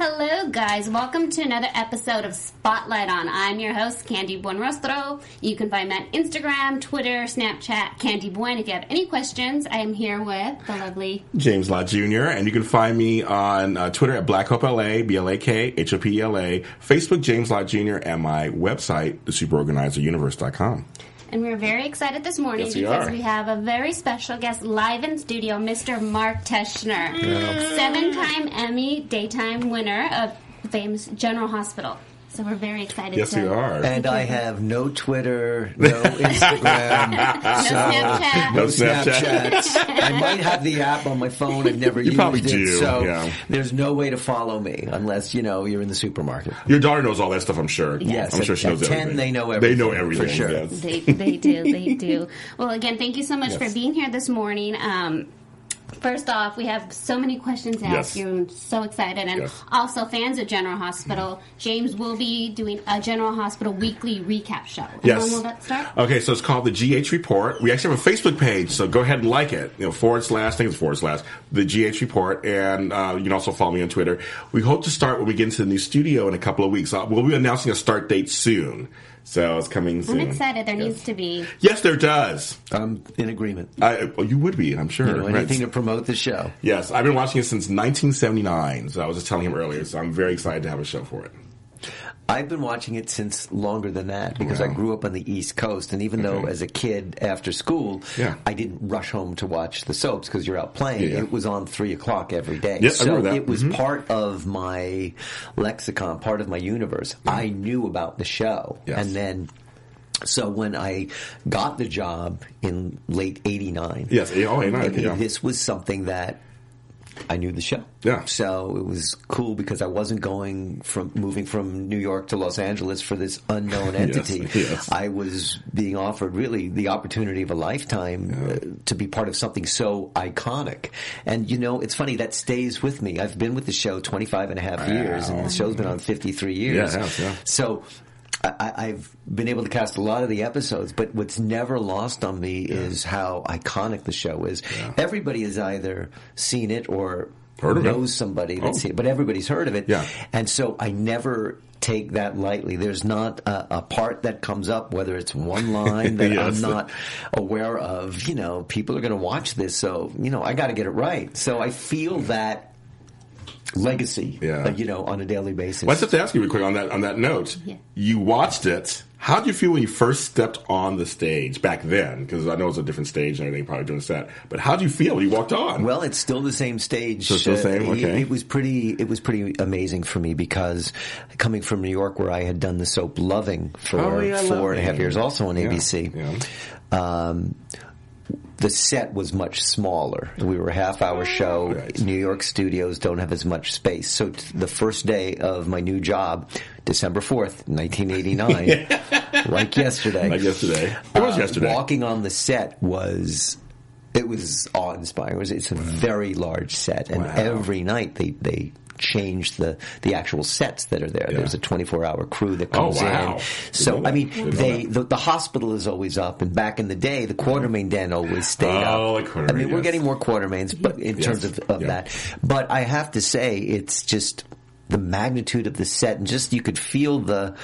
Hello, guys. Welcome to another episode of Spotlight On. I'm your host, Candy Buenrostro. You can find me on Instagram, Twitter, Snapchat, Candy Buen. If you have any questions, I am here with the lovely. James Lott Jr. And you can find me on uh, Twitter at Black Hope LA, B L A K H O P E L A, Facebook James Lott Jr. and my website, thesuperorganizeruniverse.com. And we're very excited this morning Yes, we because are. we have a very special guest live in studio, Mr. Mark Teschner, seven-time Emmy daytime winner of the famous General Hospital. So we're very excited. Yes, to we are. And I have no Twitter, no Instagram, No Snapchat. No no Snapchat. Snapchat. I might have the app on my phone. I've never You used probably it, do, so yeah. there's no way to follow me unless you know you're in the supermarket. Your daughter knows all that stuff, I'm sure. Yes, I'm sure at- she knows at 10, everything. they know everything. They know everything, everything. for sure. yes. They, they do, they do. Well, again, thank you so much Yes. for being here this morning. Um, first off, we have so many questions to Yes. ask you. I'm so excited. And Yes. also, fans of General Hospital, James will be doing a General Hospital weekly recap show. And Yes. When will that start? Okay, so it's called the GH Report. We actually have a Facebook page, so go ahead and like it. You know, forward slash, I think it's forward slash, the GH Report, and uh, you can also follow me on Twitter. We hope to start when we get into the new studio in a couple of weeks. Uh, we'll be announcing a start date soon, so it's coming soon. I'm excited. There needs to be. Yes, there does. I'm in agreement. I, well, you would be, I'm sure. You know, Right. anything to promote the show. Yes, I've been watching it since 1979. So I was just telling him earlier. So I'm very excited to have a show for it. I've been watching it since longer than that because I grew up on the East Coast, and even though as a kid after school, Yeah. I didn't rush home to watch the soaps because you're out playing. Yeah. It was on three o'clock every day, Yep, so it was Mhm. part of my lexicon, part of my universe. I knew about the show, Yes. and then. So when I got the job in late '89, Yes, oh, 89, yeah. this was something that I knew the show. Yeah. So it was cool because I wasn't going from moving from New York to Los Angeles for this unknown entity. yes. I was being offered really the opportunity of a lifetime uh, to be part of something so iconic. And you know, it's funny that stays with me. I've been with the show 25 and a half years and the show's been on 53 years. Yeah, yeah. So I, I've been able to cast a lot of the episodes, but what's never lost on me is how iconic the show is. Everybody has either seen it or Heard of it. knows somebody that's Oh. seen it, but everybody's heard of it. Yeah. And so I never take that lightly. There's not a, a part that comes up, whether it's one line that Yes. I'm not aware of. You know, people are going to watch this, so you know I got to get it right. So I feel that legacy, Yeah. uh, you know, on a daily basis. Well, I just have to ask you real quick on that on that note. Yeah. You watched it. How did you feel when you first stepped on the stage back then? Because I know it was a different stage and everything, probably doing a set. But how did you feel when you walked on? Well, it's still the same stage. So it's still the same? Uh, it- Okay. It, was pretty. It was pretty amazing for me because coming from New York, where I had done the soap "Loving" for Oh, yeah, four and a half Loving. years, also on Yeah, ABC. yeah. Um, the set was much smaller. We were a half hour show. Right. New York studios don't have as much space. So t- the first day of my new job, December 4th, 1989, like yesterday. like yesterday. It was Uh, yesterday. Walking on the set was it was awe inspiring. It was it's a very large set, and Wow. every night they they change the the actual sets that are there. Yeah. There's a 24 hour crew that Oh, comes wow. in. So I mean, that. Didn't know they the, the hospital is always up, and back in the day, the Quartermaine Den always stayed Oh, up. Quartermaine, I mean, we're getting more Quartermaines, but in Yes. terms of, of Yeah. that, but I have to say, it's just the magnitude of the set, and just you could feel the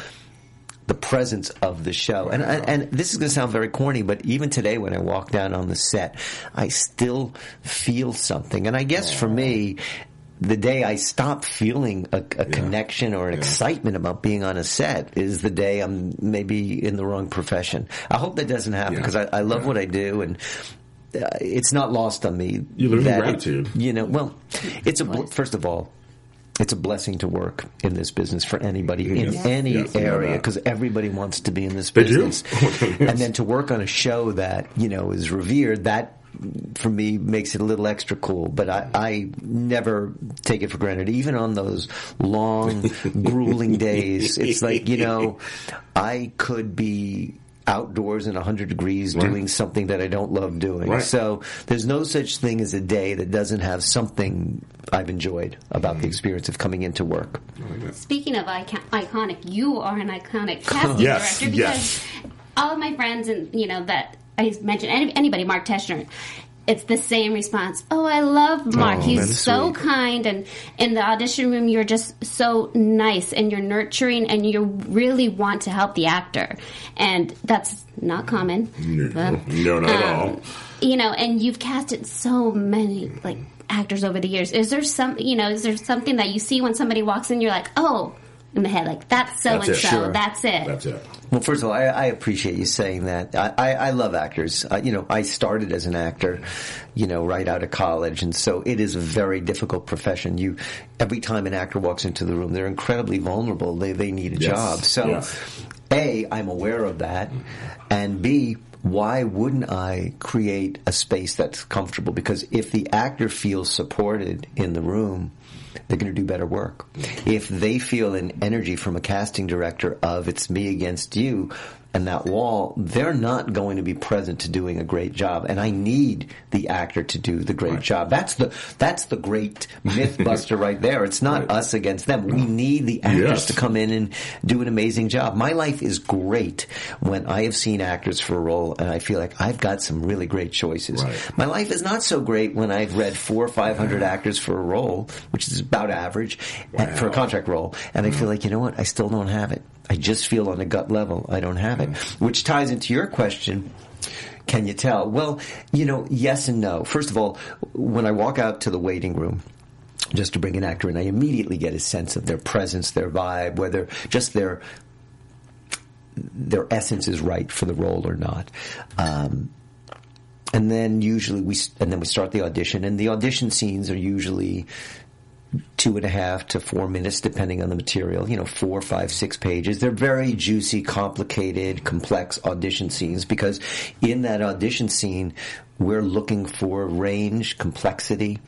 the presence of the show. And and, and this is going to sound very corny, but even today when I walk down on the set, I still feel something. And I guess for me, the day I stop feeling a, a connection or an excitement about being on a set is the day I'm maybe in the wrong profession. I hope that doesn't happen Yeah. because I, I love Yeah. what I do and. Uh, it's not lost on me. You learn that- gratitude. You know, well, it's a bl- first of all, it's a blessing to work in this business for anybody in Yes. any Yes, area because everybody wants to be in this They do. business. Yes. And then to work on a show that, you know, is revered, that for me makes it a little extra cool. But I, I never take it for granted. Even on those long, grueling days, it's like, you know, I could be outdoors in 100 degrees Right. doing something that I don't love doing. Right. So there's no such thing as a day that doesn't have something I've enjoyed about Mm. the experience of coming into work. Speaking of icon- iconic, you are an iconic casting Yes, director because all of my friends and you know that I mentioned any, anybody, Mark Teschner. It's the same response. Oh, I love Mark. Oh, He's so sweet. kind, and in the audition room, you're just so nice, and you're nurturing, and you really want to help the actor, and that's not common. No, no, not at all. Um, You know, and you've casted so many like actors over the years. Is there some, you know, is there something that you see when somebody walks in, you're like, oh, in the head, like that's so That's and it. so, Sure. that's it. That's it. Well, first of all, I, I appreciate you saying that. I, I, I love actors. Uh, you know, I started as an actor, you know, right out of college, and so it is a very difficult profession. You, every time an actor walks into the room, they're incredibly vulnerable. They they need a Yes. job. So, Yes. a, I'm aware of that, and b, why wouldn't I create a space that's comfortable? Because if the actor feels supported in the room, they're going to do better work. If they feel an energy from a casting director of it's me against you and that wall, they're not going to be present to doing a great job. And I need the actor to do the great job. That's the that's the great myth buster right there. It's not Right. us against them. We need the actors Yes. to come in and do an amazing job. My life is great when I have seen actors for a role and I feel like I've got some really great choices. Right. My life is not so great when I've read four or five hundred actors for a role, which is about average and for a contract role, and I feel like you know what? I still don't have it. I just feel on a gut level I don't have it, which ties into your question. Can you tell? Well, you know, yes and no. First of all, when I walk out to the waiting room, just to bring an actor in, I immediately get a sense of their presence, their vibe, whether just their their essence is right for the role or not. Um, and then usually we and then we start the audition, and the audition scenes are usually two and a half to four minutes, depending on the material. You know, four, five, six pages. They're very juicy, complicated, complex audition scenes because in that audition scene, we're looking for range, complexity,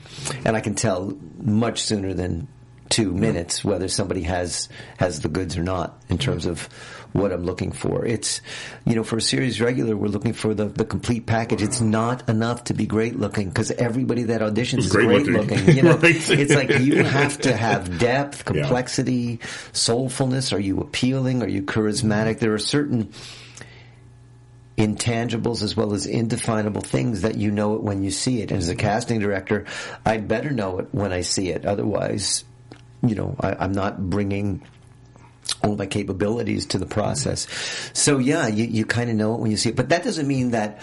and I can tell much sooner than two minutes whether somebody has has the goods or not in terms of what I'm looking for. It's you know for a series regular we're looking for the, the complete package. It's not enough to be great looking because everybody that auditions is Great great, looking. looking. You know, Right. it's like you have to have depth, Yeah. complexity, soulfulness. Are you appealing? Are you charismatic? There are certain intangibles as well as indefinable things that you know it when you see it. And as a casting director, I'd better know it when I see it. Otherwise, you know, I, I'm not bringing all my capabilities to the process. So yeah, you, you kind of know it when you see it. But that doesn't mean that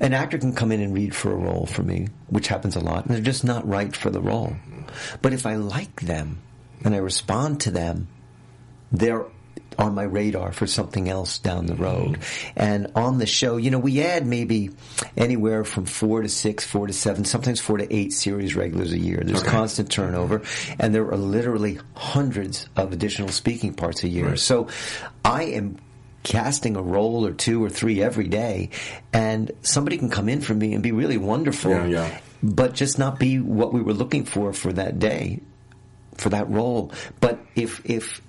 an actor can come in and read for a role for me, which happens a lot, and they're just not right for the role. But if I like them and I respond to them, they're on my radar for something else down the road. And on the show, you know, we add maybe anywhere from four to six, four to seven, sometimes four to eight series regulars a year. There's constant turnover, and there are literally hundreds of additional speaking parts a year. Right. So I am casting a role or two or three every day, and somebody can come in for me and be really wonderful, Yeah, yeah. but just not be what we were looking for for that day for that role. But if if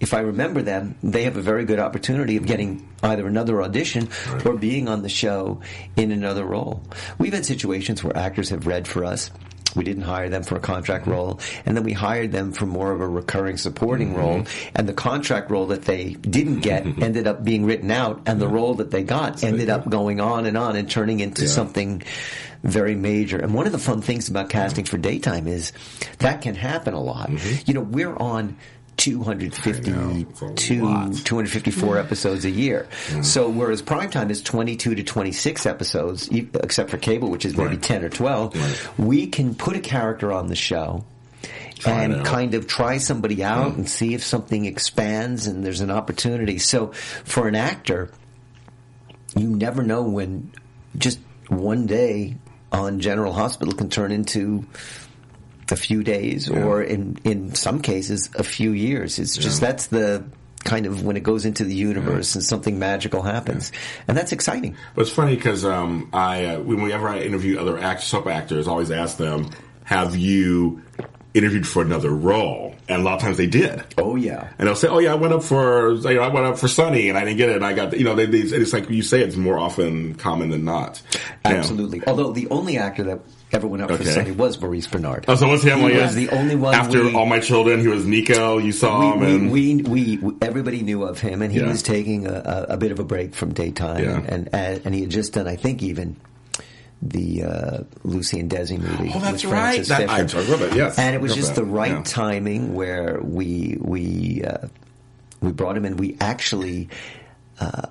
if I remember them, they have a very good opportunity of getting either another audition or being on the show in another role. We've had situations where actors have read for us We didn't hire them for a contract role, and then we hired them for more of a recurring supporting Mm-hmm. role. And the contract role that they didn't get ended up being written out, and the role that they got ended up going on and on and turning into Yeah. something very major. And one of the fun things about casting for daytime is that can happen a lot. You know, we're on. Mm-hmm. I know, it's a 252, lot. 254 episodes a year. So whereas primetime is 22 to 26 episodes, except for cable, which is maybe Right. 10 or 12, Right. we can put a character on the show Try and kind of try somebody out and see if something expands and there's an opportunity. So for an actor, you never know when just one day on General Hospital can turn into a few days or in in some cases a few years. It's just Yeah. that's the kind of when it goes into the universe and something magical happens. And that's exciting. But it's funny because um, I, uh, whenever I interview other act- soap actors, I always ask them, "Have you interviewed for another role?" And a lot of times they did. Oh yeah. And they'll say, "Oh yeah, I went up for you know, I went up for Sunny and I didn't get it. And I got the, you know they, they, it's like you say it's more often common than not. Yeah. Absolutely. Although the only actor that ever went up for Okay. Sunny was Maurice Benard. Oh, so what's him? He yeah. was the only one after we- all my children. He was Nico. You saw him, we, and we, we, we, everybody knew of him, and he Yeah. was taking a, a, bit of a break from daytime, Yeah. and, and and he had just done, I think, even the uh, Lucy and Desi movie. Oh, that's right. That- I remember that, yes. and it was just that, the right yeah. timing where we we uh, we brought him in. We actually. Uh,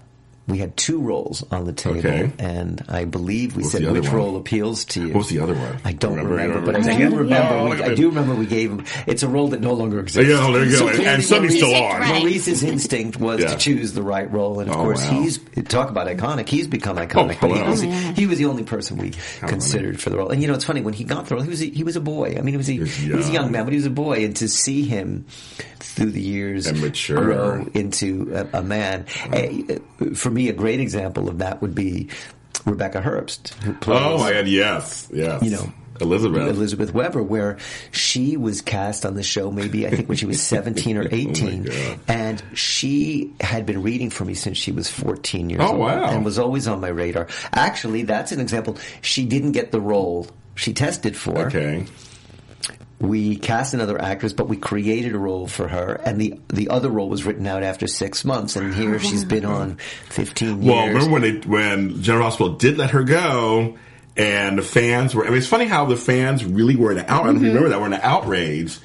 we had two roles on the table, Okay. and I believe we What's said which one? role appeals to you. What was the other one? I don't Remember? remember, Remember? but I Remember? do remember. Yeah. We, I do remember we gave him. It's a role that no longer exists. Yeah, there you go. So And- clearly and Sunny's still Maurice- on. Right. Maurice's instinct was Yeah. to choose the right role, and of Oh, course wow. he's talk about iconic. He's become iconic, but he was, Oh, he was the only person we considered for the role. And you know, it's funny when he got the role, he was a, he was a boy. I mean, he was a, he was a young young. man, but he was a boy, and to see him through the years And mature. grow into a, a man, eh, for me, a great example of that would be Rebecca Herbst, who plays Oh my God! Yes, yes. you know, Elizabeth. Elizabeth Webber, where she was cast on the show maybe I think when she was 17 or 18, Oh and she had been reading for me since she was 14 years Oh, old, wow. and was always on my radar. Actually, that's an example. She didn't get the role she tested for. Okay. We cast another actress, but we created a role for her, and the the other role was written out after six months, and here she's been on 15 years. Well, remember when they when General Hospital did let her go, and the fans were. I mean, it's funny how the fans really were in an out. I don't know if you remember that were in an outrage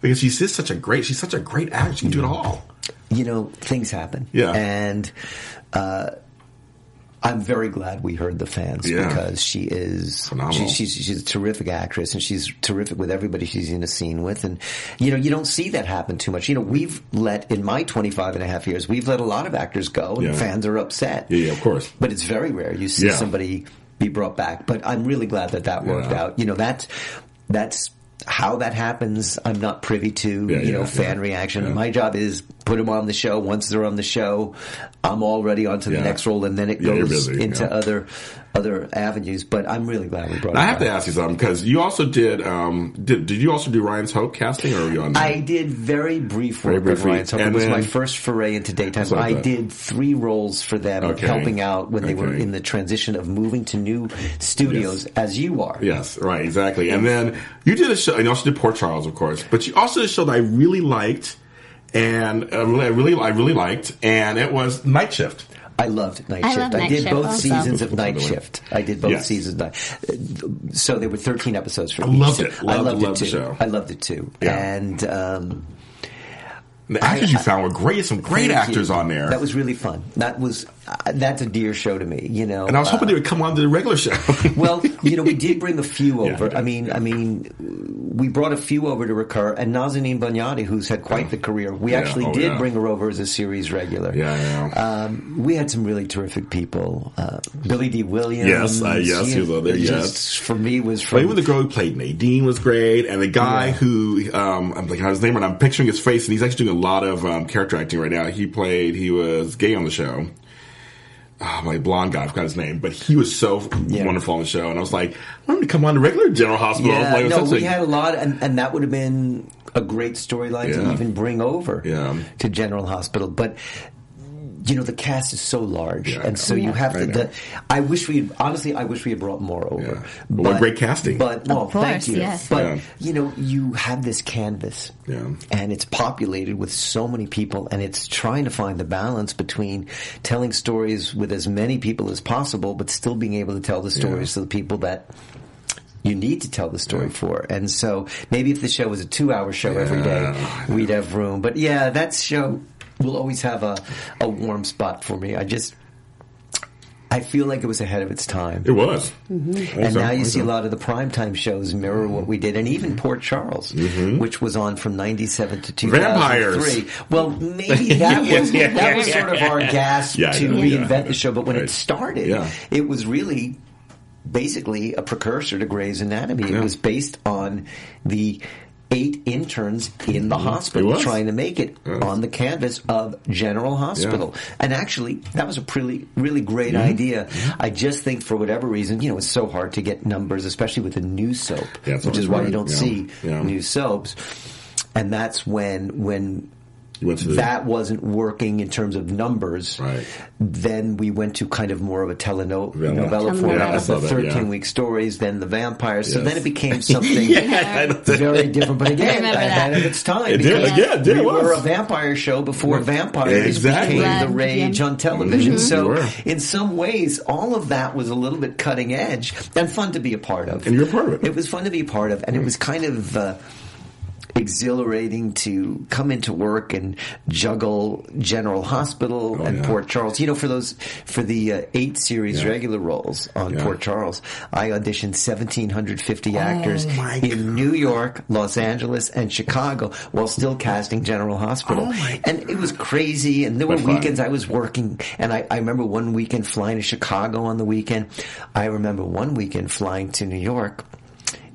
because she's just such a great. She's such a great actress. She can do it all. you know, things happen. Yeah. And uh, I'm very glad we heard the fans Yeah. because she is Phenomenal. she, she's she's a terrific actress and she's terrific with everybody she's in a scene with and you know you don't see that happen too much. You know, we've let in my 25 and a half years, we've let a lot of actors go and Yeah. fans are upset. Yeah, yeah, of course. But it's very rare you see somebody be brought back. But I'm really glad that that worked out. You know, that's that's how that happens, I'm not privy to. Yeah, you know, yeah, fan yeah. reaction. My job is put them on the show. Once they're on the show, I'm already on to the next role, and then it goes busy, into other other avenues. But I'm really glad we brought. Now, I have to ask you something because you also did. Um, did did you also do Ryan's Hope casting, or were you on? I did very brief work Very with briefly. Ryan. So it was then- my first foray into daytime. I thought. did three roles for them, Okay. helping out when they were in the transition of moving to new studios, Yes. as you are. Yes, right, exactly. And then you did a show, and you also did Port Charles, of course. But you also did a show that I really liked, and uh, really, I really, I really liked, and it was Night Shift. I loved Night I Shift. love I Night did Shift both also. seasons of Night. Shift. I did both Yes. seasons. Of, so there were 13 episodes for each. I each. loved it. I Loved- loved, loved it the too. show. I loved it too. Yeah. And um, The actors you found were great. Some great actors you. on there. That was really fun. That was uh, that's a dear show to me. You know, and I was hoping Uh, they would come on to the regular show. well, you know, we did bring a few over. did, I mean, yeah. I mean, we brought a few over to recur, and Nazanin Boniadi, who's had quite the career. We Yeah, actually oh, did yeah. bring her over as a series regular. Yeah, yeah. Um, we had some really terrific people. Uh, Billy Dee Williams. Yes, uh, yes, he was on there, yes. For me, was from even the girl who played Nadine was great, and the guy Yeah. who um, I'm like his name, and I'm picturing his face, and he's actually doing a lot of um, character acting right now. He played, he was gay on the show. Oh, my blonde guy, I forgot his name, but he was so Yeah. wonderful on the show, and I was like, I want him to come on to regular General Hospital. Yeah, like, no, we had a lot, and, and that would have been a great storyline to even bring over Yeah. to General Hospital. But you know the cast is so large, Yeah, and so you have I to. know. The, I wish we had, honestly, I wish we had brought more over. Yeah. Well, what great casting. But well, Of course, thank you. yes. But Yeah. you know, you have this canvas, Yeah. and it's populated with so many people, and it's trying to find the balance between telling stories with as many people as possible, but still being able to tell the stories to the people that you need to tell the story for. And so maybe if the show was a two hour show every day, we'd have room. But yeah, that show will always have a, a warm spot for me. I just, I feel like it was ahead of its time. It was. Mm-hmm. And now you see a lot of the primetime shows mirror what we did, and even Port Charles, which was on from '97 to 2003. Vampires. Well, maybe that was Yeah, that was yeah, sort of our gasp Yeah, to reinvent yeah. the show. But when Right. it started, Yeah. it was really basically a precursor to Grey's Anatomy. Yeah. It was based on the eight interns in the hospital trying to make it on the canvas of General Hospital. And actually, that was a pretty, really great Mm-hmm. idea. I just think for whatever reason, you know, it's so hard to get numbers, especially with a new soap, Yeah, which is why hard. you don't Yeah. see Yeah. new soaps. And that's when, when You went to the- that wasn't working in terms of numbers. Right. Then we went to kind of more of a teleno- Yeah. Telenovela. format, Yeah, I the saw that, yeah. 13 week stories, then the vampires. So Yes. then it became something I know that. very different. But again, remember ahead that. of its time. It did, because yeah, it did, we it was. were a vampire show before vampires Exactly. became the rage them. on television. Mhm. So, You in some ways, all of that was a little bit cutting edge and fun to be a part of. And you're a part of it. It was fun to be a part of, and it was kind of. Uh, exhilarating to come into work and juggle General Hospital and Oh, yeah. Port Charles. You know, for those for the uh, eight series Yeah. regular roles on Yeah. Port Charles, I auditioned 1,750 Oh, actors my in New York, Los Angeles, and Chicago while still casting General Hospital. Oh, and it was crazy. And there were But fun. weekends I was working, and I, I remember one weekend flying to Chicago on the weekend. I remember one weekend flying to New York.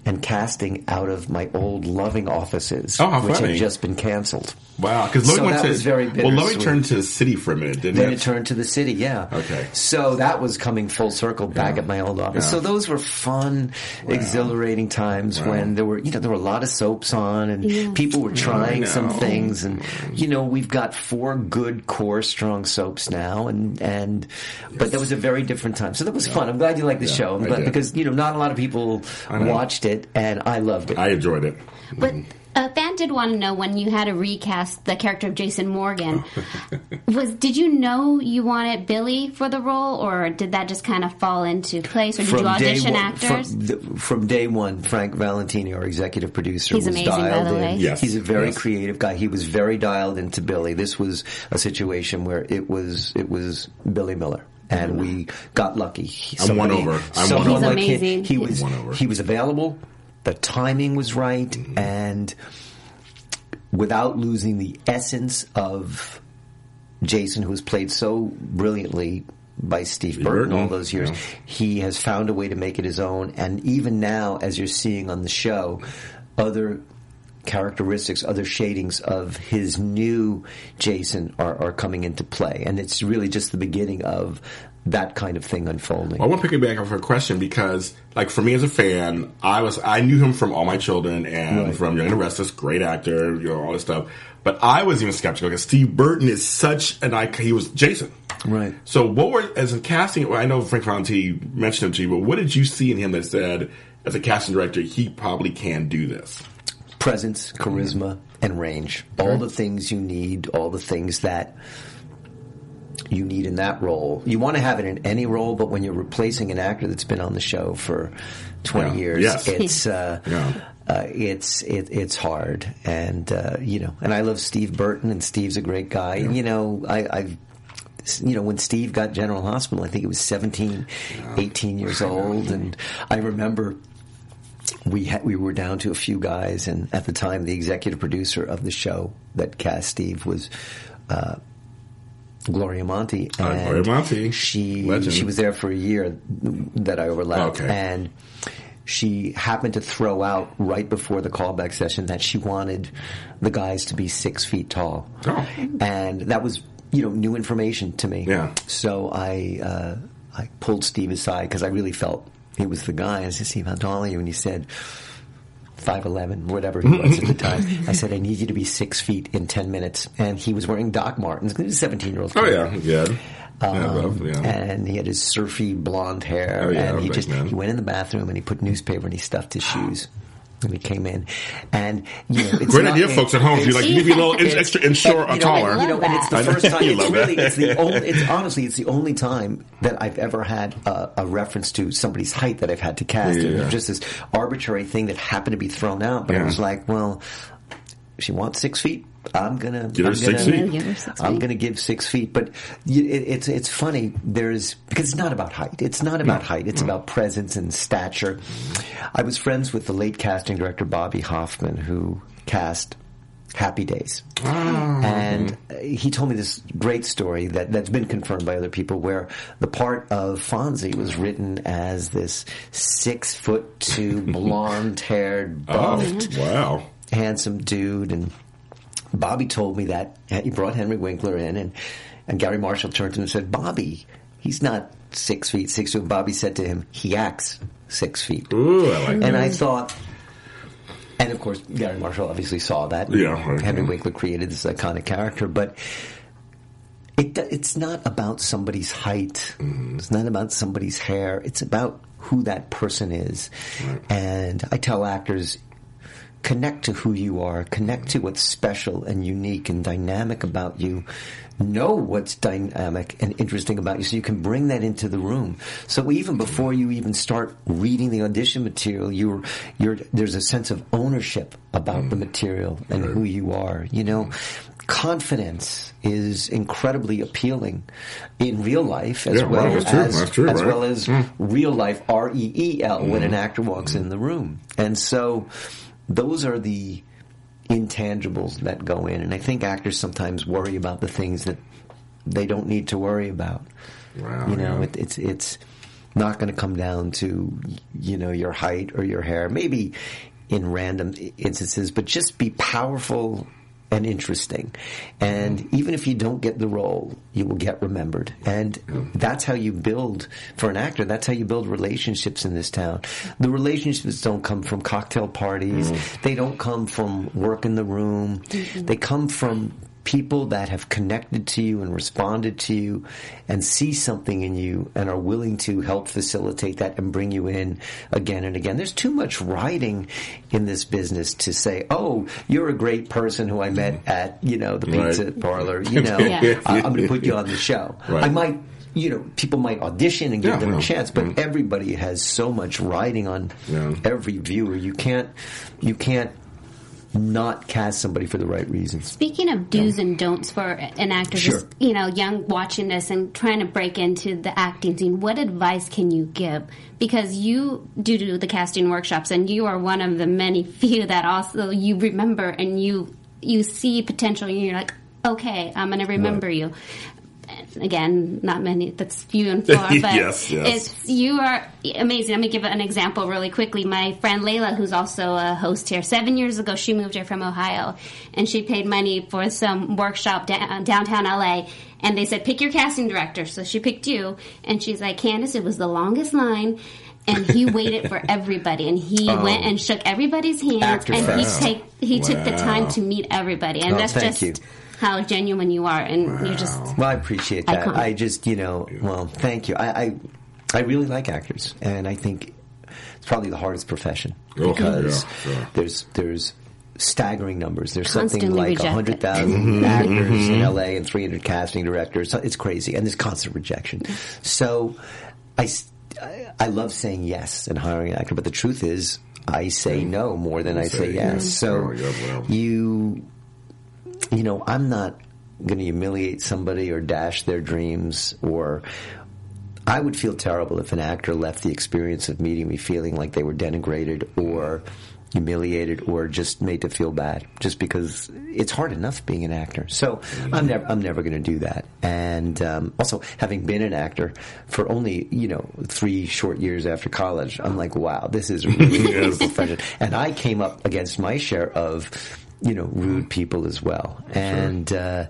And casting out of my old loving offices, Oh, which funny. had just been canceled. Wow, because Lovey So went that to was very well, Lovey bittersweet. turned to the city for a minute, didn't Then it? it turned to the city, yeah. Okay. So that was coming full circle back Yeah. at my old office. Yeah. So those were fun, exhilarating times when there were, you know, there were a lot of soaps on and people were trying some things and, you know, we've got four good core strong soaps now and, and, but that was a very different time. So that was fun. I'm glad you liked the Yeah, show. I'm glad because, you know, not a lot of people watched it and I loved it. I enjoyed it. But mm. A fan did want to know when you had to recast the character of Jason Morgan. was did you know you wanted Billy for the role, or did that just kind of fall into place, or did you audition one, actors? From, the, from day one, Frank Valentini, our executive producer, He's was amazing, by dialed the in. way. Yes, He's a very yes. creative guy. He was very dialed into Billy. This was a situation where it was it was Billy Miller. And we got lucky. He- I'm won over. I'm someone won over. like He's him- amazing. He was he was available. The timing was right, Mm-hmm. and without losing the essence of Jason, who was played so brilliantly by Steve Burton all those years, yeah. he has found a way to make it his own. And even now, as you're seeing on the show, other characteristics, other shadings of his new Jason are, are coming into play. And it's really just the beginning of that kind of thing unfolding. I want to pick it back up for a question because, like, for me as a fan, I was I knew him from All My Children and Right. from Young and the Restless, great actor, you know, all this stuff. But I was even skeptical because Steve Burton is such an icon. He was Jason, Right. So, what were as a casting? Well, I know Frank Valenti mentioned him to you, but what did you see in him that said, as a casting director, he probably can do this? presence, charisma, and range. All the things you need, all the things that you need in that role. You want to have it in any role, but when you're replacing an actor that's been on the show for 20 Yeah. years, Yes. it's uh, Yeah. uh, it's it, it's hard. And uh, you know, and I love Steve Burton, and Steve's a great guy. And, you know, I, I've you know, when Steve got General Hospital, I think he was 17, 18 years old, and I remember we had, we were down to a few guys, and at the time, the executive producer of the show that cast Steve was uh, Gloria Monty, Uh, and Gloria Monty, she legend. she was there for a year that I overlapped, Okay. and she happened to throw out right before the callback session that she wanted the guys to be six feet tall, Oh. and that was you know new information to me. Yeah. So I uh, I pulled Steve aside because I really felt he was the guy. I said, Steve, how tall are you? And he said, five eleven, whatever he was at the time. I said, I need you to be six feet in ten minutes, and he was wearing Doc Martens. He was a seventeen year old. Oh yeah, yeah, Um, love, yeah. and he had his surfy blonde hair, Oh, yeah, and he just man. he went in the bathroom and he put newspaper and he stuffed his shoes. And he came in, and you know, it's Great not- idea, folks at home. If you like, give you a little extra inshore but, uh, a taller. you know, and it's the first time. It's really, that. it's the only. It's honestly, it's the only time that I've ever had a, a reference to somebody's height that I've had to cast. It was just this arbitrary thing that happened to be thrown out, but Yeah. it was like, well, she wants six feet. I'm gonna Give her I'm six gonna- feet. Give her six I'm feet. going to give six feet, but y- it, it's it's funny. There's because it's not about height. It's not about height. It's about presence and stature. I was friends with the late casting director Bobby Hoffman, who cast Happy Days, and uh, he told me this great story that that's been confirmed by other people, where the part of Fonzie was written as this six foot two, blonde haired, buffed Oh, wow. Handsome dude and Bobby told me that he brought Henry Winkler in and, and Garry Marshall turned to him and said, Bobby, he's not six feet, six feet. Bobby said to him, he acts six feet. Ooh, I like And that. I thought, and of course, Garry Marshall obviously saw that. Yeah, right. Henry Winkler created this iconic character, but it, it's not about somebody's height. Mm-hmm. It's not about somebody's hair. It's about who that person is. And I tell actors, connect to who you are, connect to what's special and unique and dynamic about you. Know what's dynamic and interesting about you so you can bring that into the room. So even before you even start reading the audition material, you're, you're, there's a sense of ownership about the material and who you are. You know, confidence is incredibly appealing in real life as Yeah, well right, as, true, as right. well as real life R E E L when an actor walks in the room. And so those are the intangibles that go in. And I think actors sometimes worry about the things that they don't need to worry about. Wow, you know, yeah. it, it's it's not going to come down to you know your height or your hair. Maybe in random instances, but just be powerful and interesting. And even if you don't get the role, you will get remembered. And that's how you build, for an actor, that's how you build relationships in this town. The relationships don't come from cocktail parties. Mm-hmm. They don't come from work in the room. Mm-hmm. They come from people that have connected to you and responded to you and see something in you and are willing to help facilitate that and bring you in again and again. There's too much writing in this business to say, "Oh, you're a great person who I met mm-hmm. at, you know, the Right. pizza parlor, you know, Yeah. I- I'm going to put you on the show." Right. I might you know, people might audition and give Yeah, them a chance, but mm-hmm. everybody has so much writing on Yeah. every viewer. You can't, you can't not cast somebody for the right reasons. Speaking of do's and don'ts for an actor, Sure. just you know, young watching this and trying to break into the acting scene, what advice can you give? Because you do do the casting workshops, and you are one of the many few that also you remember and you you see potential, and you're like, okay, I'm going to remember you. Again, not many. That's few and far, but Yes, yes. it's you are amazing. Let me give an example really quickly. My friend Layla, who's also a host here, seven years ago she moved here from Ohio, and she paid money for some workshop da- uh, downtown LA. And they said, pick your casting director. So she picked you, and she's like, Candace, it was the longest line. And he waited for everybody, and he went and shook everybody's hands Oh. And he take he took the time to meet everybody, and Oh, that's just you. How genuine you are, and you're just Well, I appreciate that. Iconic. I just, you know, well, thank you. I, I, I really like actors, and I think it's probably the hardest profession Oh, because yeah, sure. there's there's staggering numbers. There's something like rejected. hundred thousand mm-hmm. actors in LA and 300 casting directors. It's crazy, and there's constant rejection. So, I. I love saying yes and hiring an actor, but the truth is, I say no more than I say say yes. yes. So Oh, yeah, well. you you know, I'm not going to humiliate somebody or dash their dreams or I would feel terrible if an actor left the experience of meeting me feeling like they were denigrated or humiliated or just made to feel bad just because it's hard enough being an actor. So I'm never I'm never going to do that. And um, also having been an actor for only you know three short years after college, I'm like, wow, this is a really beautiful profession. And I came up against my share of you know rude people as well. And uh,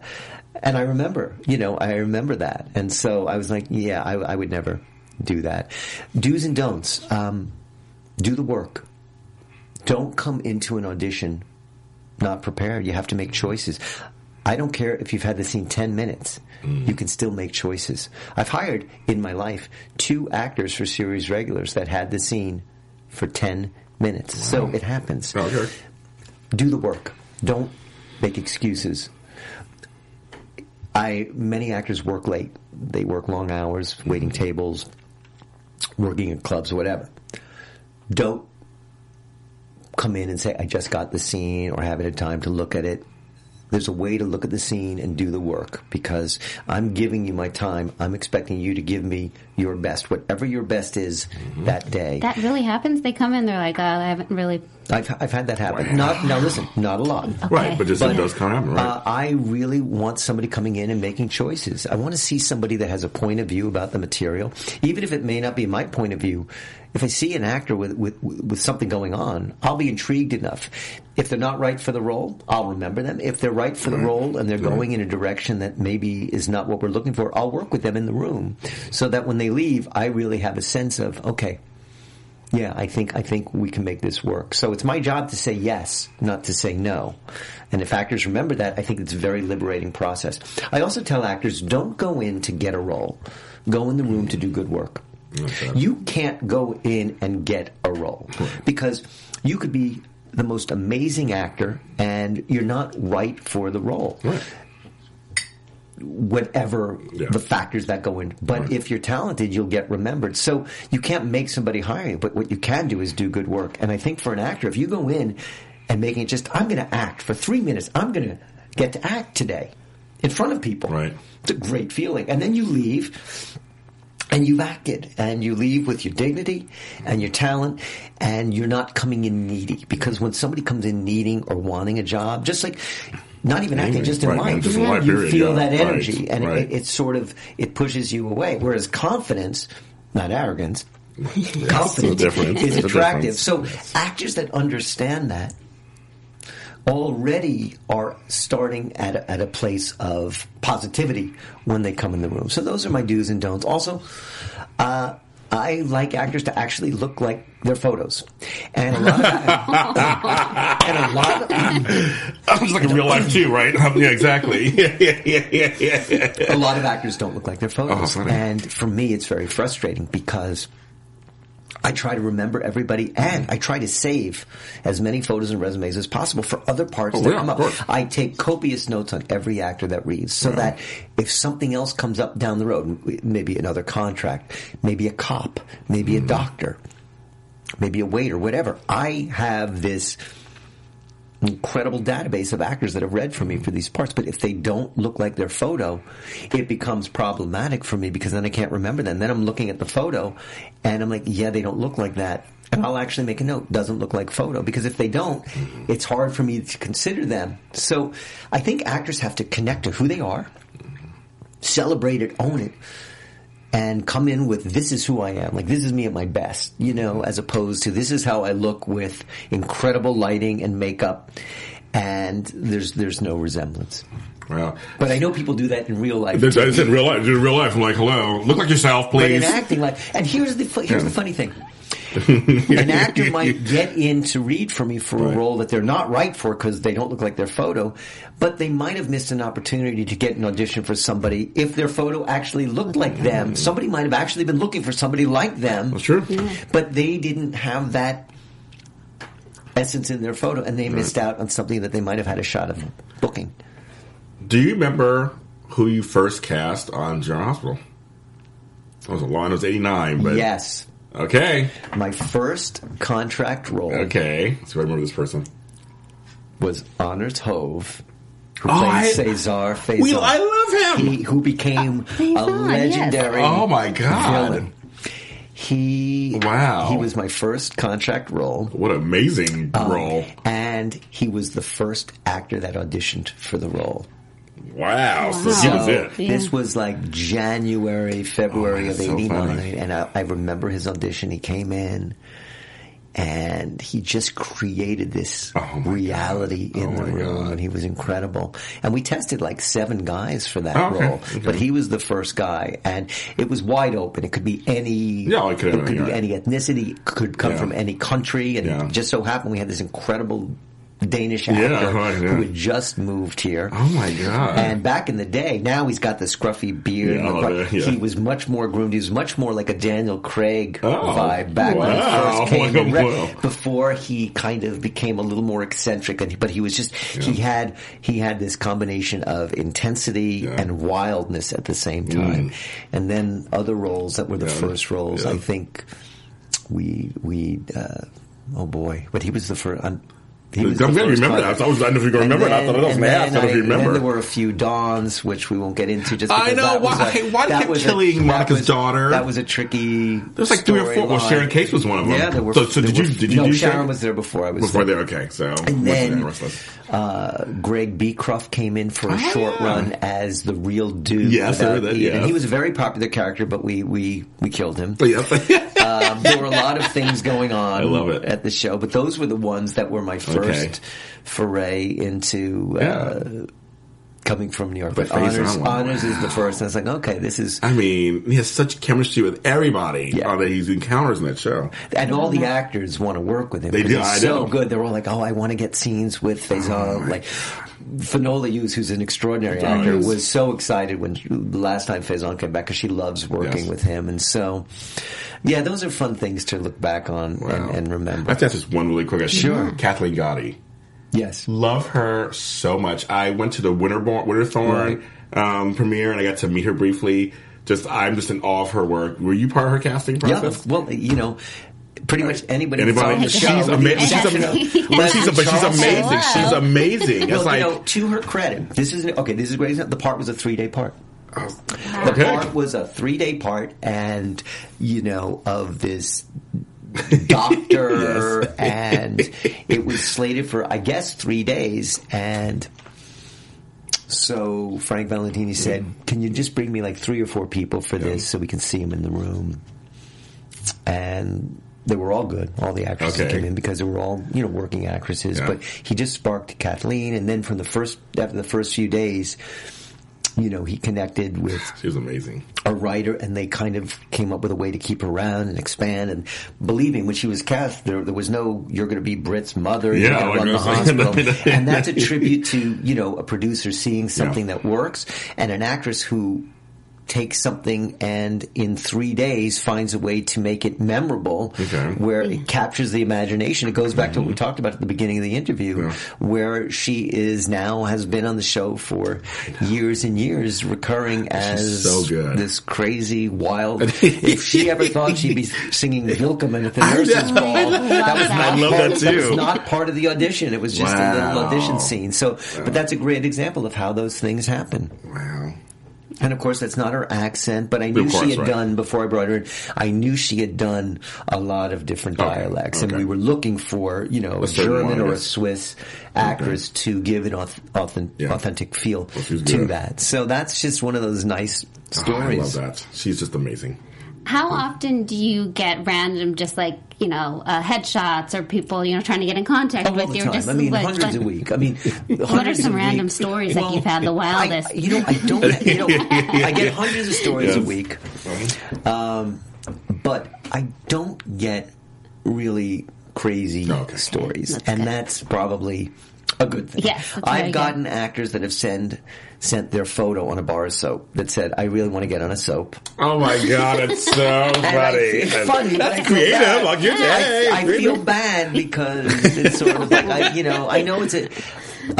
and I remember, you know, I remember that. And so I was like, yeah, I, I would never do that. Do's and don'ts. Um, do the work. don't come into an audition not prepared. You have to make choices. I don't care if you've had the scene 10 minutes. You can still make choices. I've hired in my life two actors for series regulars that had the scene for 10 minutes. So it happens. Okay. Do the work. Don't make excuses. I many actors work late. They work long hours, waiting tables, working in clubs, whatever. Don't come in and say, I just got the scene or haven't had time to look at it. There's a way to look at the scene and do the work because I'm giving you my time. I'm expecting you to give me your best, whatever your best is that day. That really happens. They come in, they're like, oh, I haven't really. I've, I've had that happen. Not now. Listen, not a lot. Right, but just it does come happen, right? Uh, I really want somebody coming in and making choices. I want to see somebody that has a point of view about the material, even if it may not be my point of view. If I see an actor with, with, with something going on, I'll be intrigued enough. If they're not right for the role, I'll remember them. If they're right for the role and they're going in a direction that maybe is not what we're looking for, I'll work with them in the room so that when they leave, I really have a sense of, okay, yeah, I think I think we can make this work. So it's my job to say yes, not to say no. And if actors remember that, I think it's a very liberating process. I also tell actors don't go in to get a role. Go in the room to do good work. You can't go in and get a role because you could be the most amazing actor and you're not right for the role. Right. Whatever Yeah. the factors that go in. But Right. if you're talented, you'll get remembered. So you can't make somebody hire you, but what you can do is do good work. And I think for an actor, if you go in and making it just, I'm going to act for three minutes, I'm going to get to act today in front of people. Right. It's a great feeling. And then you leave and you've acted and you leave with your dignity and your talent and you're not coming in needy. Because when somebody comes in needing or wanting a job just like not even acting just in right, life just you feel that right, energy. And right. it, it sort of it pushes you away. Whereas confidence not arrogance confidence is attractive. So actors that understand that already are starting at a, at a place of positivity when they come in the room. So those are my do's and don'ts. Also, uh, I like actors to actually look like their photos, and a lot of, and a lot of, like in real life too, right? Yeah, exactly. Yeah, yeah, yeah, yeah, yeah, a lot of actors don't look like their photos, Oh, and for me, it's very frustrating because. I try to remember everybody and I try to save as many photos and resumes as possible for other parts Oh, that yeah, come up. I take copious notes on every actor that reads so that if something else comes up down the road, maybe another contract, maybe a cop, maybe Mm-hmm. a doctor, maybe a waiter, whatever, I have this incredible database of actors that have read for me for these parts. But if they don't look like their photo, it becomes problematic for me because then I can't remember them. Then I'm looking at the photo and I'm like, yeah, they don't look like that. And I'll actually make a note, doesn't look like photo. Because if they don't, it's hard for me to consider them. So I think actors have to connect to who they are, celebrate it, own it, and come in with this is who I am. Like this is me at my best, you know, as opposed to this is how I look with incredible lighting and makeup and there's there's no resemblance. Well, But I know people do that in real life. it's, it's in real life. In real life, I'm like, hello, look like yourself, But in please. acting life, and here's the here's the funny thing. An actor might get in to read for me for a Right. role that they're not right for because they don't look like their photo, but they might have missed an opportunity to get an audition for somebody if their photo actually looked like them. Somebody might have actually been looking for somebody like them. That's true. But they didn't have that essence in their photo, and they missed out on something that they might have had a shot of booking. Do you remember who you first cast on General Hospital? It was a long. It was '89, but Yes, Okay, my first contract role okay. So I remember this person. was Anders Hove, who Oh, played I- Cesar Faison. We, I love him. he, who became a Faison, yes. legendary Oh, my God. villain. He Wow. He was my first contract role. what an amazing Um, role! And he was the first actor that auditioned for the role. Wow, so he was it. Yeah. This was like January, February Oh, of that's so '89, and I, I remember his audition. He came in. and he just created this Oh reality God. in Oh the room, God. and he was incredible. And we tested like seven guys for that Oh, okay. role, Okay. but he was the first guy, and it was wide open. It could be any, Yeah, it could- be yeah. any ethnicity, could come Yeah. from any country, and Yeah. it just so happened we had this incredible Danish Yeah, actor right, yeah. who had just moved here. Oh my god! And back in the day, now he's got the scruffy beard. Yeah, and the oh. He was much more groomed. He was much more like a Daniel Craig Oh, vibe back when he first came. in. Wow. Before he kind of became a little more eccentric, and but he was just he had he had this combination of intensity and wildness at the same time. And then other roles that were the first roles. I think we we uh, oh boy, but he was the first. I'm, I'm going to remember that. I was- I didn't know if you were gonna And remember it. I thought it was and ass. I don't know if you I- remember. Then there were a few dawns, which we won't get into. Just I know. that was Why- a- why that was a- killing that Monica's was- daughter? That was a tricky. There's like three or four. Well. Sharon Case was one of them. Yeah, there were. So, so there did you? Did you no, do Sharon was there before I was before there. Okay, so And then name? What's this? uh, Greg Beecroft came in for a Oh, short yeah. run as the real dude. Yes, I heard that, Ian. And he was a very popular character, but we we we killed him. Yep. um, there were a lot of things going on I love it. at the show, but those were the ones that were my first Okay. foray into uh, Yeah. Coming from New York. The But Anders, Anders is the first. And I was like, okay, this is. I mean, he has such chemistry with everybody Yeah. uh, that he encounters in that show. And all the actors want to work with him. They do, He's I so know. Oh good. They're all like, "Oh, I want to get scenes with Faison." like Finola Hughes, who's an extraordinary actor, was so excited when the last time Faison came back because she loves working Yes. with him. And so, yeah, those are fun things to look back on and, Wow. and remember. I think that's just one really quick. Sure. Kathleen Gati. Yes. Love her so much. I went to the Winterborn, Winterthorn um, premiere and I got to meet her briefly. Just I'm just in awe of her work. Were you part of her casting Yeah, process? well, you know, pretty much anybody, Anybody? on the She's show, with ama- she's ama- but she's, but she's amazing. She's amazing. It's Well, like you know, to her credit, this is okay. This is great. The part was a three day part. The okay. part was a three day part, and you know of this doctor, Yes. and it was slated for I guess three days, and. So Frank Valentini said, "Can you just bring me like three or four people for this so we can see them in the room?" And they were all good. All the actresses Okay. came in because they were all you know working actresses. Yeah. But he just sparked Kathleen, and then from the first after the first few days, you know, he connected with she was amazing. a writer, and they kind of came up with a way to keep her around and expand. And believing when she was cast, there, there was no "you're going to be Britt's mother, Yeah, run the I was saying, hospital," and that's a tribute to you know a producer seeing something Yeah. that works and an actress who takes something and in three days finds a way to make it memorable Okay. where it captures the imagination. It goes back to what we mm-hmm. talked about at the beginning of the interview Yeah. where she is now has been on the show for years and years recurring as so good. this crazy wild if she ever thought she'd be singing Willkommen at the nurses ball that was I not love part, that that was not part of the audition. It was just a little audition scene. So but that's a great example of how those things happen. Wow. And of course, that's not her accent, but I knew course, she had right. done, before I brought her in, I knew she had done a lot of different Okay, dialects. And okay. we were looking for, you know, a A German one, or a. Swiss actress to give an authentic, Yeah. authentic feel she's to good. that. So that's just one of those nice Oh, I love that. She's just amazing. How often do you get random, just like you know, uh, headshots or people you know trying to get in contact Oh, all with the you? time. Just I mean, like, hundreds like- a week. I mean, What are some random stories that you've had the wildest? I, you know, I don't. You know, I get hundreds of stories a week, um, but I don't get really crazy Oh, Okay. stories, That's and good. that's probably a good thing. Yes, I've good. gotten actors that have sent sent their photo on a bar of soap that said, "I really want to get on a soap." Oh my god, it's so funny. it's funny. That's creative. bad. Like you're I, I feel bad because it's sort of like I, you know, I know it's a.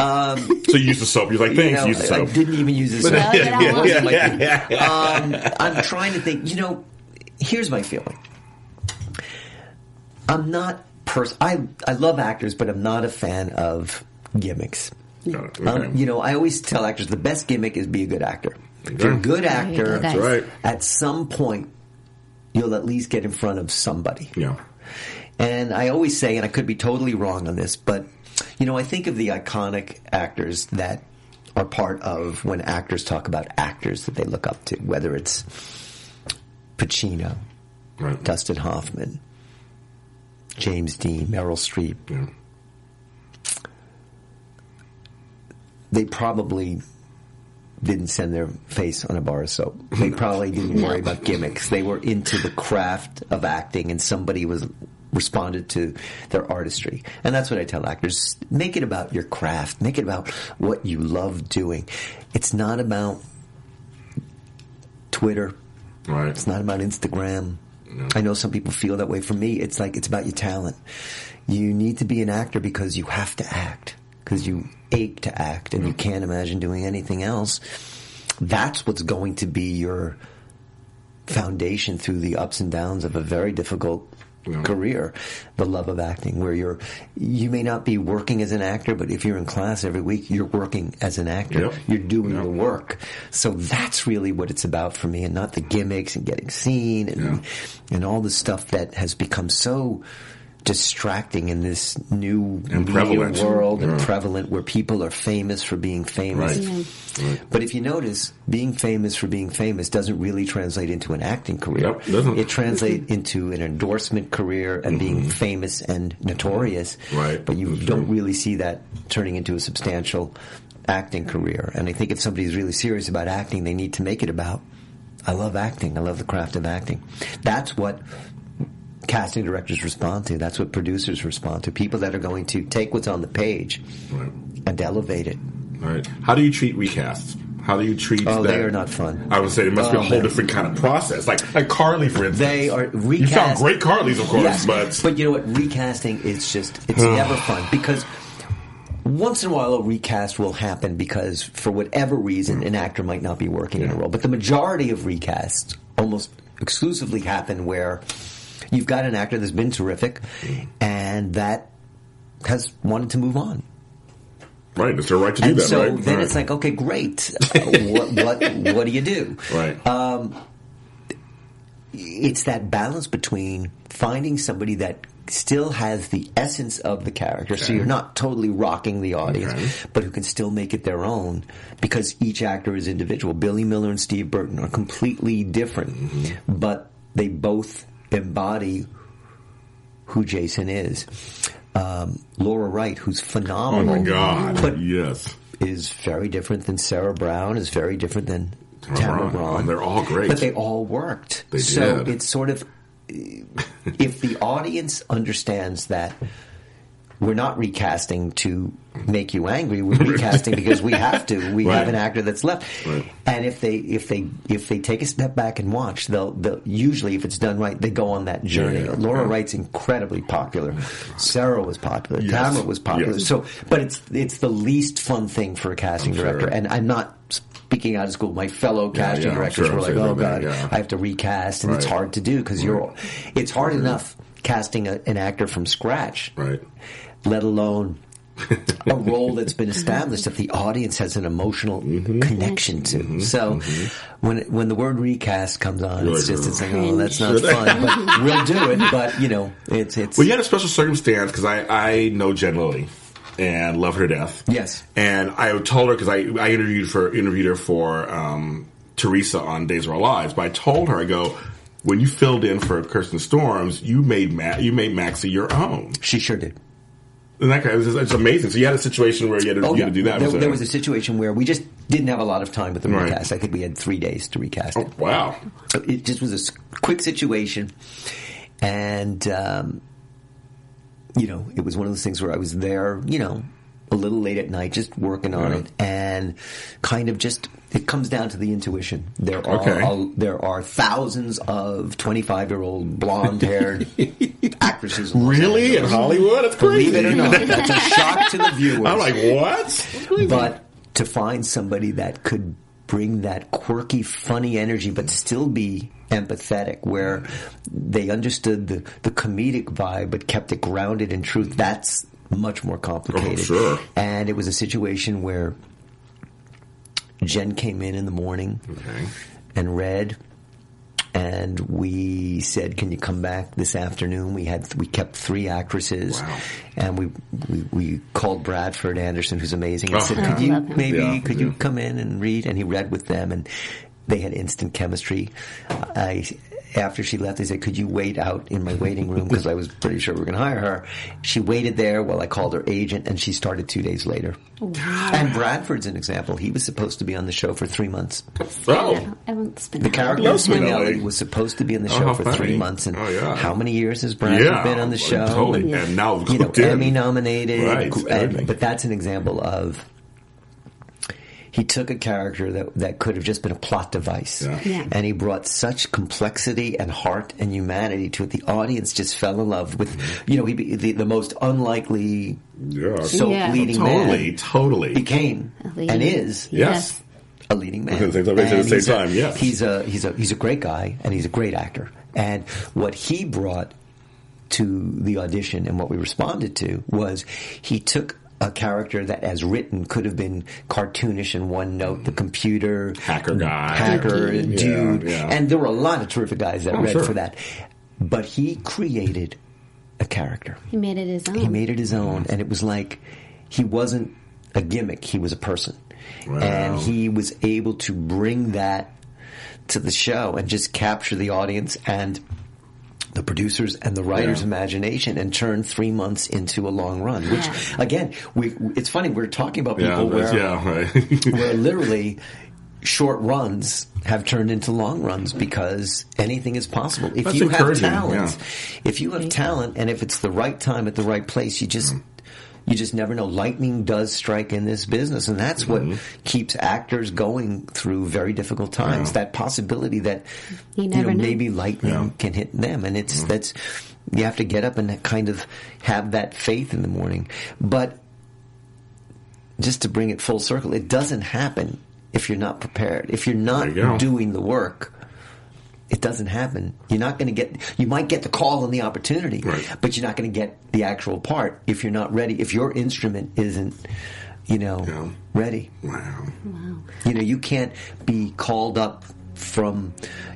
Um, So you use the soap. You're like, you thanks. know, use the I, I soap. didn't even use. Well, you know It wasn't what? like- Yeah, yeah, um, I'm trying to think. You know, here's my feeling. I'm not pers- I I love actors, but I'm not a fan of gimmicks. Got it. Um, you know, I always tell actors the best gimmick is be a good actor. If you're a good actor, go, That's right. at some point, you'll at least get in front of somebody. Yeah. And I always say, and I could be totally wrong on this, but you know, I think of the iconic actors that are part of when actors talk about actors that they look up to, whether it's Pacino, Right. Dustin Hoffman, James Dean, Meryl Streep. Yeah. They probably didn't send their face on a bar of soap. They probably didn't worry about gimmicks. They were into the craft of acting, and somebody was responded to their artistry. And that's what I tell actors: make it about your craft. Make it about what you love doing. It's not about Twitter. Right. It's not about Instagram. I know some people feel that way. For me, it's like it's about your talent. You need to be an actor because you have to act because you ache to act and you mm-hmm. can't imagine doing anything else. That's what's going to be your foundation through the ups and downs of a very difficult Yeah. career, the love of acting, where you're, you may not be working as an actor, but if you're in class every week, you're working as an actor. Yep. You're doing Yep. the work. So that's really what it's about for me and not the gimmicks and getting seen and, and all the stuff that has become so distracting in this new And media prevalent. world and prevalent where people are famous for being famous. Right. But if you notice, being famous for being famous doesn't really translate into an acting career. Yep. It translates into an endorsement career and being famous and notorious. Mm-hmm. Right, But you that's don't true. really see that turning into a substantial acting career. And I think if somebody's really serious about acting, they need to make it about, I love acting. I love the craft of acting. That's what casting directors respond to. That's what producers respond to. People that are going to take what's on the page Right. and elevate it. Right. How do you treat recasts? How do you treat? Oh, that? they are not fun. I would say it must be a Oh, whole man. different kind of process. Like like Carly, for instance. They are recast. You found great Carlys, of course, Yes, but you know what? Recasting is just it's never fun because once in a while a recast will happen because for whatever reason an actor might not be working in a role. But the majority of recasts almost exclusively happen where you've got an actor that's been terrific and that has wanted to move on. right, it's their right to do And that. so right? then right. it's like, okay, great. Uh, what what what do you do? right. it's that balance between finding somebody that still has the essence of the character, so you're not totally rocking the audience, Okay. but who can still make it their own because each actor is individual. Billy Miller and Steve Burton are completely different, Mm-hmm. but they both embody who Jason is. Um, Laura Wright, who's oh phenomenal, my God. but yes. is very different than Sarah Brown, is very different than Tamara Braun. Oh, they're all great. But they all worked. They so did. it's sort of if the audience understands that we're not recasting to make you angry, we're recasting because we have to. We Right. have an actor that's left. Right. And if they if they if they take a step back and watch, they'll they'll usually if it's done right, they go on that journey. Yeah, Laura yeah. Wright's incredibly popular. Sarah was popular. Yes. Tamara was popular. Yes. So but it's it's the least fun thing for a casting I'm sure. director. And I'm not speaking out of school. My fellow casting yeah, I'm directors sure, were like, "Oh God, yeah. I have to recast," and it's hard to do because you're. It's hard enough casting a, an actor from scratch, Right. Let alone a role that's been established that the audience has an emotional Mm-hmm. connection to. So when it- when the word recast comes on, it's just it's like, "Oh, that's not fun, but we'll do it. But you know, it's it's Well, you had a special circumstance because I, I know Jen Lilly and love her to death. Yes. And I told her because I, I interviewed for interviewed her for um, Theresa on Days of Our Lives, but I told her I go when you filled in for Kirsten Storms, you made Ma- you made Maxie your own. she sure did. And that guy, it's, it's amazing. So you had a situation where you had to, Oh you had to do that. There, so- there was a situation where we just didn't have a lot of time with the Right. recast. I think we had three days to recast it. oh, wow. So it just was a quick situation, and um, you know, it was one of those things where I was there, you know, a little late at night, just working on Yeah. it, and kind of just it comes down to the intuition. There are Okay. a- there are thousands of twenty five year old blonde haired actresses. in Really in Hollywood? That's crazy. Believe it or not, that's a shock to the viewers. I'm like, what? But to find somebody that could bring that quirky, funny energy, but still be empathetic, where they understood the, the comedic vibe, but kept it grounded in truth, that's much more complicated. Oh, sure. And it was a situation where Jen came in in the morning Okay. and read. And we said, "Can you come back this afternoon?" We had we kept three actresses, Wow. and we, we we called Bradford Anderson, who's amazing, and Oh, said, yeah. "Could you maybe Yeah, could yeah. you come in and read?" And he read with them, and they had instant chemistry. I after she left, they said, "Could you wait out in my waiting room?" Because I was pretty sure we were going to hire her. She waited there while I called her agent, and she started two days later. Oh, and Bradford's an example. He was supposed to be on the show for three months. Oh, Everyone's been The character Love Spinelli Spinelli. was supposed to be on the Oh, show how for funny. three months, and Oh, yeah. how many years has Bradford Yeah, been on the show? totally. And, And now you know, hooked. Emmy nominated. Right, and- but that's an example of he took a character that that could have just been a plot device, Yeah. Yeah. and he brought such complexity and heart and humanity to it. The audience just fell in love with, mm-hmm. you know, he be, the, the most unlikely yeah. so Yeah. leading totally, man totally. became leading- and is yes. a leading man. At the same- at the same a- time, yes. He's a he's a he's a great guy and he's a great actor. And what he brought to the audition and what we responded to was he took a character that as written could have been cartoonish in one note, the computer Hacker guy. hacker Yeah, dude, yeah. and there were a lot of terrific guys that Oh, read sure. for that. But he created a character. He made it his own. He made it his own, and it was like he wasn't a gimmick; he was a person, Wow. and he was able to bring that to the show and just capture the audience and the producers and the writers' Yeah. imagination and turn three months into a long run. Which, Yeah. again, we, it's funny we're talking about people where yeah, right. where literally short runs have turned into long runs because anything is possible. If That's you have talent, yeah. if you have talent, and if it's the right time at the right place, you just you just never know. Lightning does strike in this business, and that's what keeps actors going through very difficult times. Mm-hmm. Yeah. That possibility that You you, know, know. maybe lightning Yeah. can hit them, and it's that's you have to get up and kind of have that faith in the morning, but just to bring it full circle, it doesn't happen if you're not prepared. If you're not you doing the work, it doesn't happen. You're not going to get, you might get the call and the opportunity, Right. but you're not going to get the actual part if you're not ready, if your instrument isn't, you know, Yeah. ready. wow. Wow. You know, you can't be called up from,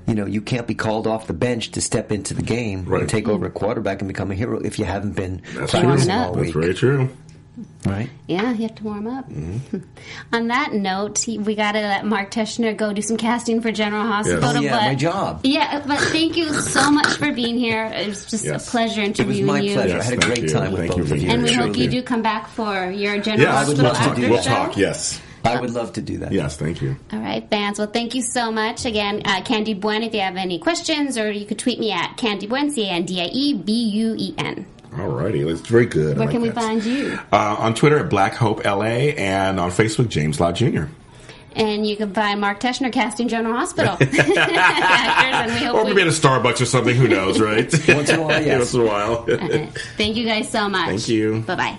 you know, you can't be called off the bench to step into the game Right. and take over a quarterback and become a hero if you haven't been That's practicing true. All up. That's very true. right? Yeah, you have to warm up. Mm-hmm. On that note, he- we got to let Mark Teschner go do some casting for General Hospital. Oh, yeah, but, my job. Yeah, but thank you so much for being here. It was just Yes. a pleasure interviewing you. It was interviewing my you. pleasure. I had a great you. time with Thank you both of you. And we hope you do come back for your General Yes, I would Hospital love after do we'll show. talk. Yes. I would love to do that. Yes, thank you. All right, fans. Well, thank you so much. Again, uh, Candie Buen, if you have any questions, or you could tweet me at Candie Buen, C A N D I E B U E N. Alrighty, that's very good. Where like can we that. find you? Uh, on Twitter at Black Hope LA and on Facebook James Lott Jr. And you can find Mark Teschner casting General Hospital. Actors, and we hope Or we- maybe at a Starbucks or something. Who knows, right? Once in a while, yes. Once in a while. Thank you guys so much. Thank you. Bye bye.